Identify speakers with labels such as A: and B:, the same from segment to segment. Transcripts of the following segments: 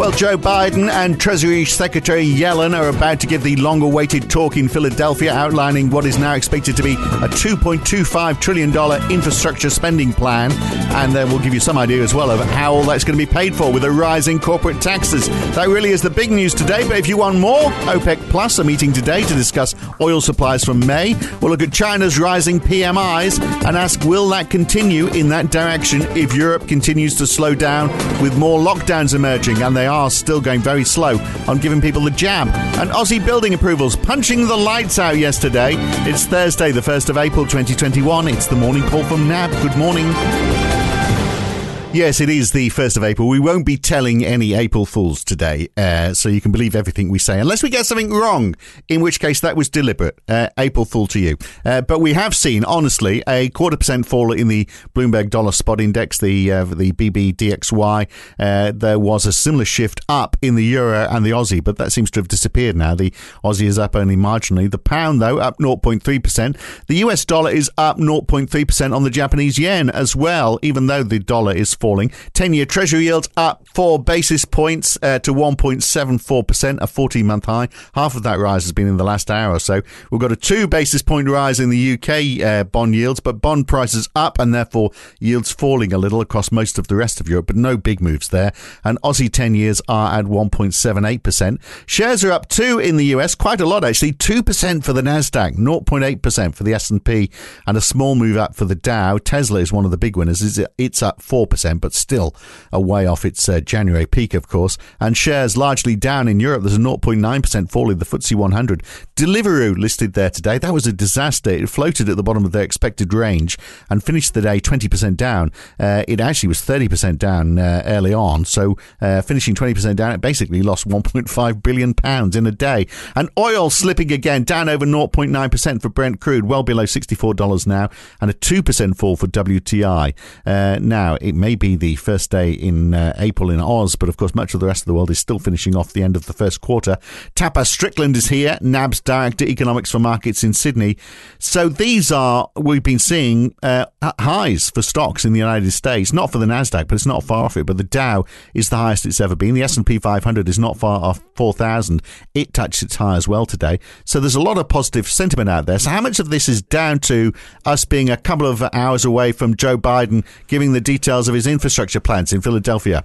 A: Well, Joe Biden and Treasury Secretary Yellen are about to give the long awaited talk in Philadelphia, outlining what is now expected to be a $2.25 trillion infrastructure spending plan. And uh, we'll give you some idea as well of how all that's going to be paid for with a rise in corporate taxes. That really is the big news today. But if you want more, OPEC Plus are meeting today to discuss oil supplies from May. We'll look at China's rising PMIs and ask will that continue in that direction if Europe continues to slow down with more lockdowns emerging and they are still going very slow on giving people the jab. And Aussie building approvals punching the lights out yesterday. It's Thursday, the 1st of April 2021. It's the morning call from NAB. Good morning. Yes, it is the 1st of April. We won't be telling any April Fools today, uh, so you can believe everything we say, unless we get something wrong, in which case that was deliberate. Uh, April Fool to you. Uh, but we have seen, honestly, a quarter percent fall in the Bloomberg Dollar Spot Index, the uh, the BBDXY. Uh, there was a similar shift up in the Euro and the Aussie, but that seems to have disappeared now. The Aussie is up only marginally. The pound, though, up 0.3%. The US dollar is up 0.3% on the Japanese yen as well, even though the dollar is falling. 10 year Treasury yields up four basis points uh, to 1.74%, a 14 month high. Half of that rise has been in the last hour or so. We've got a two basis point rise in the UK uh, bond yields, but bond prices up and therefore yields falling a little across most of the rest of Europe, but no big moves there. And Aussie 10 years are at 1.78%. Shares are up two in the US, quite a lot actually. 2% for the Nasdaq, 0.8% for the S&P, and a small move up for the Dow. Tesla is one of the big winners. It's up 4%, but still a way off its uh, January peak, of course. And shares largely down in Europe. There's a 0.9% fall in the FTSE 100. Deliveroo listed there today. That was a disaster. It floated at the bottom of their expected range and finished the day 20% down. Uh, it actually was 30% down uh, early on. So uh, finishing 20% down, it basically lost 1.5 billion pounds in a day. And oil slipping again, down over 0.9% for Brent crude, well below $64 now, and a 2% fall for WTI. Uh, now, it may be the first day in uh, April in Oz, but of course, much of the rest of the world is still finishing off the end of the first quarter. Tapas Strickland is here, NAB's Director Economics for Markets in Sydney. So these are, we've been seeing uh, highs for stocks in the United States, not for the NASDAQ, but it's not far off it. But the Dow is the highest it's ever been. The S&P 500 is not far off 4,000. It touched its high as well today. So there's a lot of positive sentiment out there. So how much of this is down to us being a couple of hours away from Joe Biden giving the details of his infrastructure plans in Philadelphia?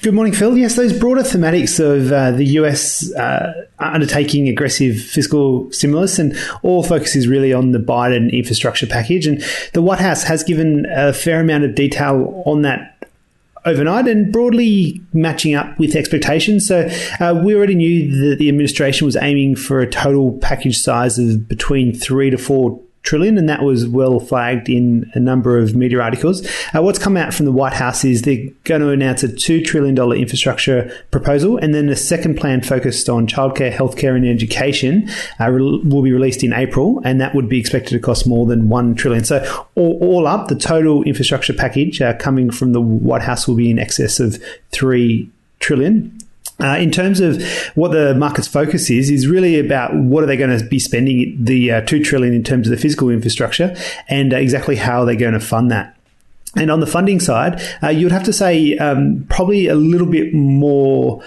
B: Good morning, Phil. Yes, those broader thematics of uh, the US uh, undertaking aggressive fiscal stimulus and all focus is really on the Biden infrastructure package. And the White House has given a fair amount of detail on that overnight and broadly matching up with expectations. So uh, we already knew that the administration was aiming for a total package size of between three to four trillion, and that was well flagged in a number of media articles. Uh, what's come out from the White House is they're going to announce a two trillion dollar infrastructure proposal, and then a second plan focused on childcare, healthcare, and education uh, will be released in April, and that would be expected to cost more than 1 trillion. So all, all up, the total infrastructure package uh, coming from the White House will be in excess of three trillion. Uh, in terms of what the market's focus is, is really about what are they going to be spending the uh, two trillion in terms of the physical infrastructure, and uh, exactly how they're going to fund that. And on the funding side, uh, you would have to say um, probably a little bit more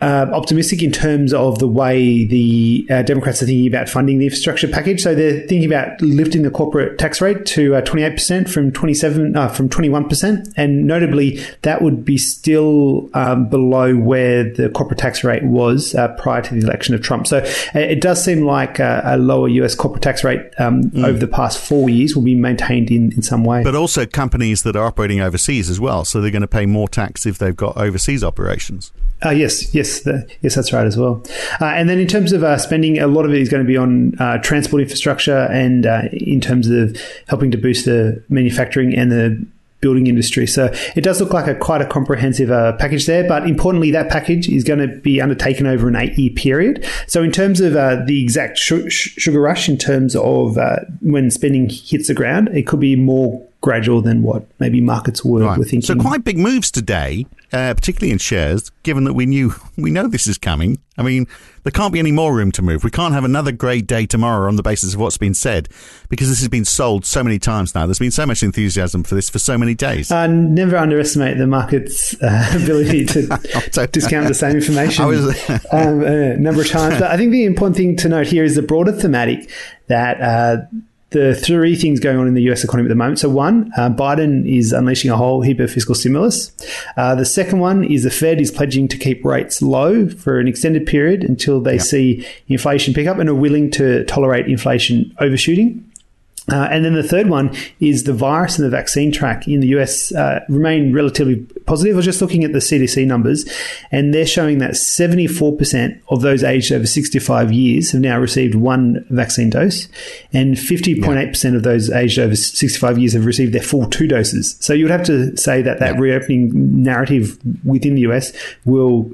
B: uh, optimistic in terms of the way the uh, Democrats are thinking about funding the infrastructure package. So they're thinking about lifting the corporate tax rate to uh, 28% from 27 uh, from 21%, and notably that would be still um, below where the corporate tax rate was uh, prior to the election of Trump. So uh, it does seem like a lower US corporate tax rate um, mm. over the past four years will be maintained in, in some way.
A: But also companies that are operating overseas as well, so they're going to pay more tax if they've got overseas operations.
B: Uh, yes, yes, the, yes, that's right as well. Uh, and then in terms of uh, spending, a lot of it is going to be on uh, transport infrastructure and uh, in terms of helping to boost the manufacturing and the building industry. So it does look like a quite a comprehensive uh, package there. But importantly, that package is going to be undertaken over an eight year period. So in terms of the exact sh- sugar rush, in terms of when spending hits the ground, it could be more gradual than what maybe markets were, right. were thinking.
A: So quite big moves today, uh, particularly in shares, given that we knew we know this is coming. I mean, there can't be any more room to move. We can't have another great day tomorrow on the basis of what's been said, because this has been sold so many times now. There's been so much enthusiasm for this for so many days.
B: Uh, never underestimate the market's uh, ability to discount the same information um, a number of times. But I think the important thing to note here is the broader thematic that uh, the three things going on in the US economy at the moment. So, one, uh, Biden is unleashing a whole heap of fiscal stimulus. Uh, the second one is the Fed is pledging to keep rates low for an extended period until they yep. see inflation pick up and are willing to tolerate inflation overshooting. Uh, and then the third one is the virus and the vaccine track in the US uh, remain relatively positive. I was just looking at the CDC numbers, and they're showing that 74% of those aged over 65 years have now received one vaccine dose, and 50.8% yeah. of those aged over 65 years have received their full two doses. So you would have to say that that yeah. reopening narrative within the US will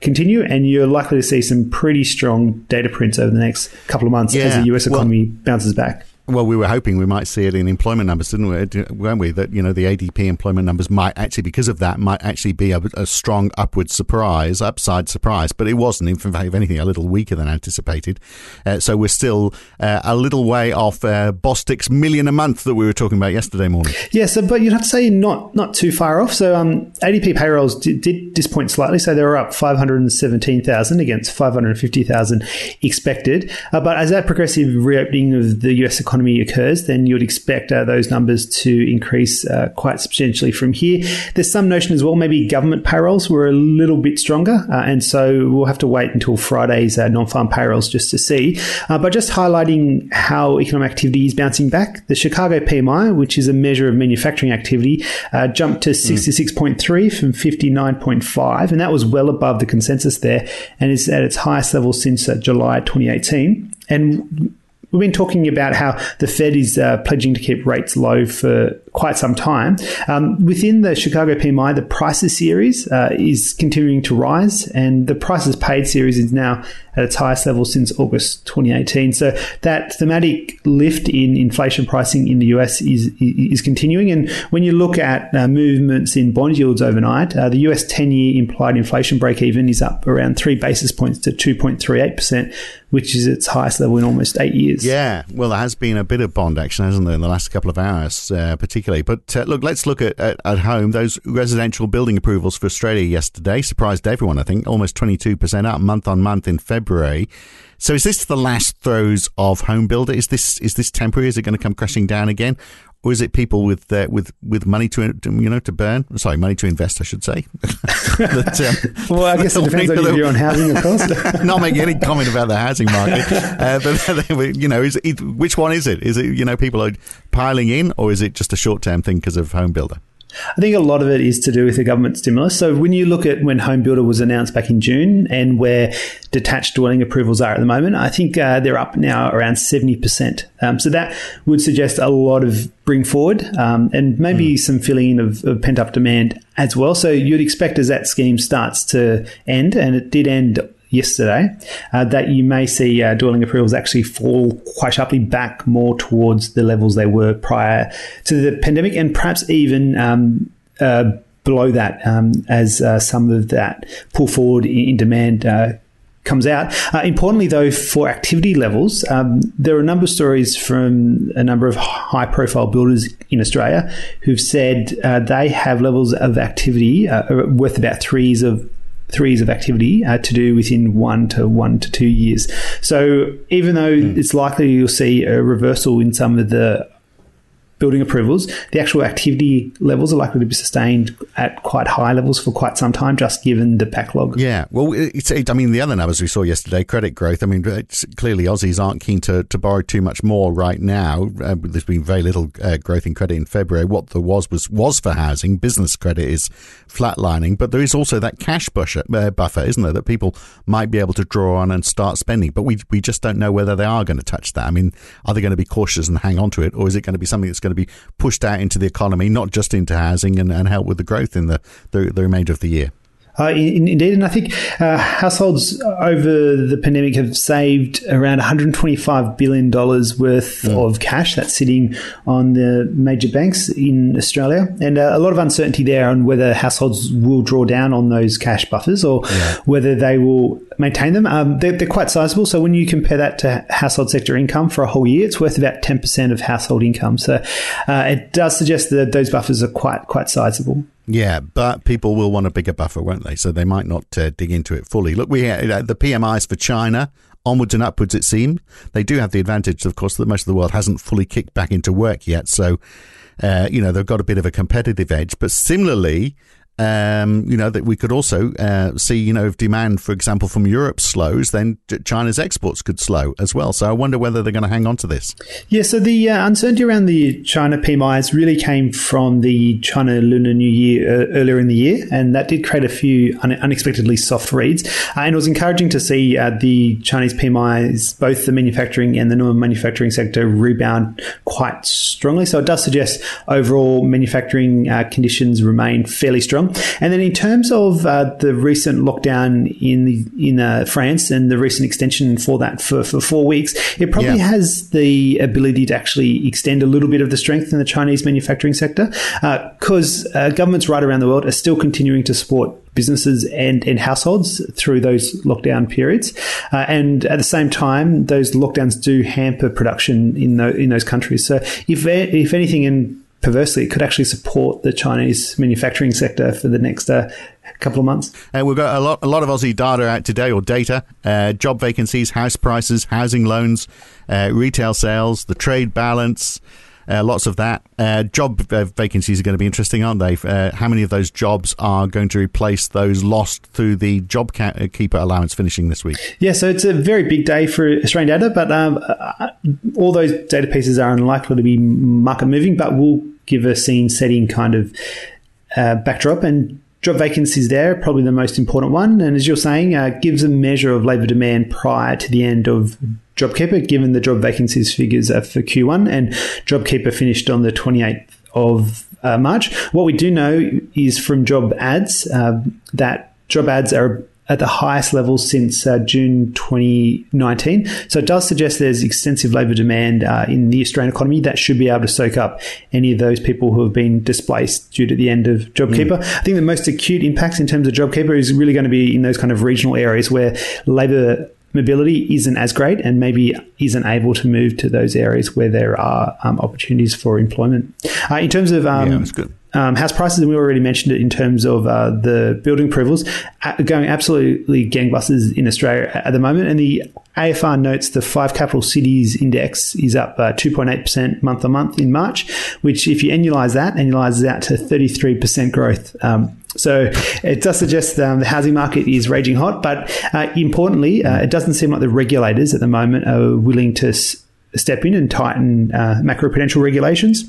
B: continue, and you're likely to see some pretty strong data prints over the next couple of months yeah. as the US economy well, bounces back.
A: Well, we were hoping we might see it in employment numbers, didn't we? Weren't we? That you know the ADP employment numbers might actually, because of that, might actually be a, a strong upward surprise, upside surprise. But it wasn't. In fact, if anything, a little weaker than anticipated. Uh, so we're still uh, a little way off uh, Bostic's million a month that we were talking about yesterday morning.
B: Yeah, so but you'd have to say not not too far off. So um, ADP payrolls did, did disappoint slightly. So they were up five hundred and seventeen thousand against five hundred fifty thousand expected. Uh, but as that progressive reopening of the US economy occurs, then you'd expect uh, those numbers to increase uh, quite substantially from here. There's some notion as well, maybe government payrolls were a little bit stronger, uh, and so we'll have to wait until Friday's uh, non-farm payrolls just to see. Uh, but just highlighting how economic activity is bouncing back, the Chicago PMI, which is a measure of manufacturing activity, uh, jumped to 66.3 mm. from 59.5, and that was well above the consensus there, and is at its highest level since July 2018. And we've been talking about how the Fed is uh, pledging to keep rates low for quite some time. Um, within the Chicago PMI, the prices series uh, is continuing to rise, and the prices paid series is now at its highest level since August 2018. So that thematic lift in inflation pricing in the US is is continuing. And when you look at uh, movements in bond yields overnight, uh, the US 10 year implied inflation break even is up around three basis points to 2.38%, which is its highest level in almost eight years.
A: Yeah, well, there has been a bit of bond action, hasn't there, in the last couple of hours, uh, particularly. But uh, look, let's look at, at, at home. Those residential building approvals for Australia yesterday surprised everyone, I think, almost 22% up month on month in February. February. So is this the last throes of home builder? Is this is this temporary? Is it going to come crashing down again, or is it people with uh, with with money to you know to burn? Sorry, money to invest, I should say.
B: that, um, well, I guess it depends on your on housing, of course.
A: not making any comment about the housing market, uh, but you know, is it, which one is it? Is it you know people are piling in, or is it just a short term thing because of home builder?
B: I think a lot of it is to do with the government stimulus. So when you look at when Home Builder was announced back in June and where detached dwelling approvals are at the moment, I think uh, they're up now around 70%. Um, so that would suggest a lot of bring forward um, and maybe mm. some filling in of, of pent up demand as well. So you'd expect as that scheme starts to end, and it did end yesterday, uh, that you may see uh, dwelling approvals actually fall quite sharply back more towards the levels they were prior to the pandemic, and perhaps even um, uh, below that um, as uh, some of that pull forward in, demand. Uh, comes out. Uh, importantly, though, for activity levels, um, there are a number of stories from a number of high profile builders in Australia who've said they have levels of activity worth about threes of threes of activity uh, to do within one to one to two years. So even though mm. it's likely you'll see a reversal in some of the building approvals, the actual activity levels are likely to be sustained at quite high levels for quite some time, just given the backlog.
A: Yeah, well, it's, it, I mean, the other numbers we saw yesterday, credit growth. I mean, clearly Aussies aren't keen to, to borrow too much more right now. Uh, there's been very little uh, growth in credit in February. What there was was was for housing. Business credit is flatlining, but there is also that cash buffer, uh, buffer, isn't there, that people might be able to draw on and start spending. But we we just don't know whether they are going to touch that. I mean, are they going to be cautious and hang on to it, or is it going to be something that's going going to be pushed out into the economy, not just into housing, and, and help with the growth in the, the, the remainder of the year.
B: Uh, in, indeed, and I think uh, households over the pandemic have saved around 125 billion dollars worth mm. of cash that's sitting on the major banks in Australia, and uh, a lot of uncertainty there on whether households will draw down on those cash buffers or yeah. whether they will maintain them. Um, they're, they're, quite sizable, so when you compare that to household sector income for a whole year, it's worth about 10% of household income. So uh, it does suggest that those buffers are quite quite sizable.
A: Yeah, but people will want a bigger buffer, won't they? So they might not uh, dig into it fully. Look, we uh, the PMIs for China onwards and upwards. It seemed they do have the advantage, of course, that most of the world hasn't fully kicked back into work yet. So. Uh, you know they've got a bit of a competitive edge, but similarly, um, you know, that we could also uh, see, you know, if demand, for example, from Europe slows, then China's exports could slow as well. So I wonder whether they're going to hang on to this.
B: Yeah, so the uh, uncertainty around the China PMIs really came from the China Lunar New Year uh, earlier in the year, and that did create a few un- unexpectedly soft reads. Uh, and it was encouraging to see uh, the Chinese PMIs, both the manufacturing and the non-manufacturing sector, rebound quite strongly. So it does suggest overall manufacturing uh, conditions remain fairly strong. And then in terms of uh, the recent lockdown in the, in uh, France and the recent extension for that for, for four weeks, it probably yeah. has the ability to actually extend a little bit of the strength in the Chinese manufacturing sector because uh, uh, governments right around the world are still continuing to support businesses and, and households through those lockdown periods. Uh, and at the same time, those lockdowns do hamper production in, the, in those countries. So if, if anything, and perversely, it could actually support the Chinese manufacturing sector for the next uh, couple of months.
A: And we've got a lot, a lot of Aussie data out today, or data, uh, job vacancies, house prices, housing loans, uh, retail sales, the trade balance. Uh, lots of that. Uh, job uh, vacancies are going to be interesting, aren't they? Uh, how many of those jobs are going to replace those lost through the job ca- uh, keeper allowance finishing this week?
B: Yeah, so it's a very big day for Australian data, but um, uh, all those data pieces are unlikely to be market moving, but will give a scene setting kind of backdrop. And job vacancies there, probably the most important one. And as you're saying, uh, gives a measure of labour demand prior to the end of JobKeeper, given the job vacancies figures are for Q1, and JobKeeper finished on the 28th of uh, March. What we do know is from job ads uh, that job ads are at the highest level since uh, June 2019. So it does suggest there's extensive labour demand uh, in the Australian economy that should be able to soak up any of those people who have been displaced due to the end of JobKeeper. Mm. I think the most acute impacts in terms of JobKeeper is really going to be in those kind of regional areas where labour mobility isn't as great and maybe isn't able to move to those areas where there are um, opportunities for employment. Uh, in terms of um,
A: yeah, that's good.
B: Um, house prices, and we already mentioned it in terms of uh, the building approvals, going absolutely gangbusters in Australia at the moment. And the AFR notes the five capital cities index is up uh, 2.8% month on month in March, which, if you annualize that, annualizes out to 33% growth. Um, so it does suggest um, the housing market is raging hot, but uh, importantly, uh, it doesn't seem like the regulators at the moment are willing to s- step in and tighten uh, macroprudential regulations.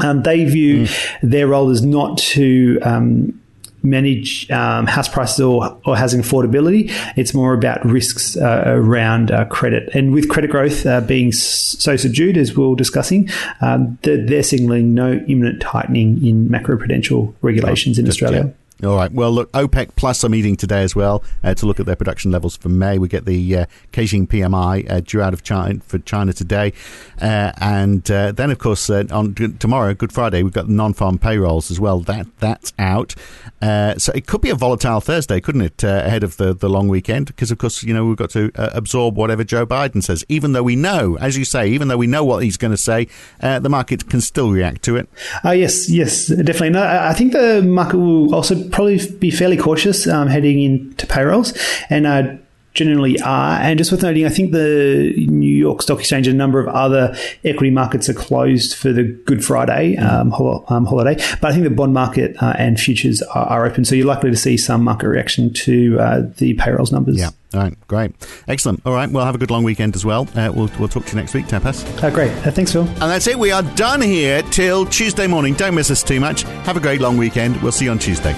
B: Um, they view mm. their role as not to um, manage um, house prices or, or housing affordability. It's more about risks uh, around uh, credit. And with credit growth uh, being so subdued, as we are discussing, um, they're, they're signaling no imminent tightening in macroprudential regulations oh, in Australia.
A: All right. Well, look, OPEC Plus are meeting today as well uh, to look at their production levels for May. We get the uh, Caixin PMI uh, due out of China for China today, uh, and uh, then of course uh, on tomorrow, Good Friday, we've got the non-farm payrolls as well. That that's out. so it could be a volatile Thursday, couldn't it, ahead of the, the long weekend? Because of course, you know, we've got to absorb whatever Joe Biden says, even though we know, as you say, even though we know what he's going to say, the market can still react to it.
B: yes, yes, definitely. No, I think the market will also probably be fairly cautious um, heading into payrolls. And uh, generally are. And just worth noting, I think the New York Stock Exchange and a number of other equity markets are closed for the Good Friday um, hol- um, holiday. But I think the bond market uh, and futures are, are, open. So you're likely to see some market reaction to uh, the payrolls numbers.
A: Yeah. All right, great. Excellent. All right, well, have a good long weekend as well. Uh, we'll, we'll talk to you next week, Tapas.
B: Uh, great. Uh, thanks, Phil.
A: And that's it. We are done here till Tuesday morning. Don't miss us too much. Have a great long weekend. We'll see you on Tuesday.